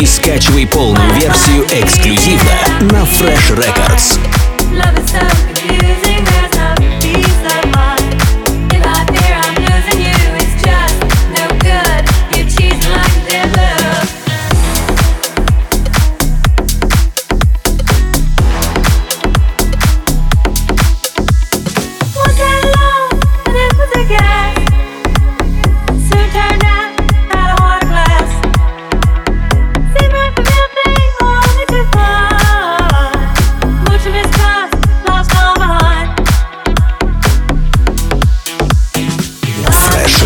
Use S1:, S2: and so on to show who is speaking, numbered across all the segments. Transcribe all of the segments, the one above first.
S1: и скачивай полную версию эксклюзивно на Fresh Records.
S2: Love is so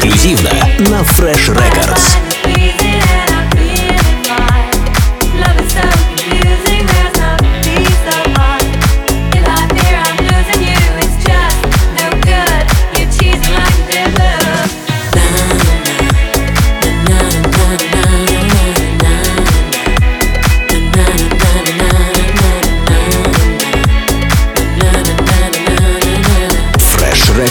S1: эксклюзивно на Fresh Records.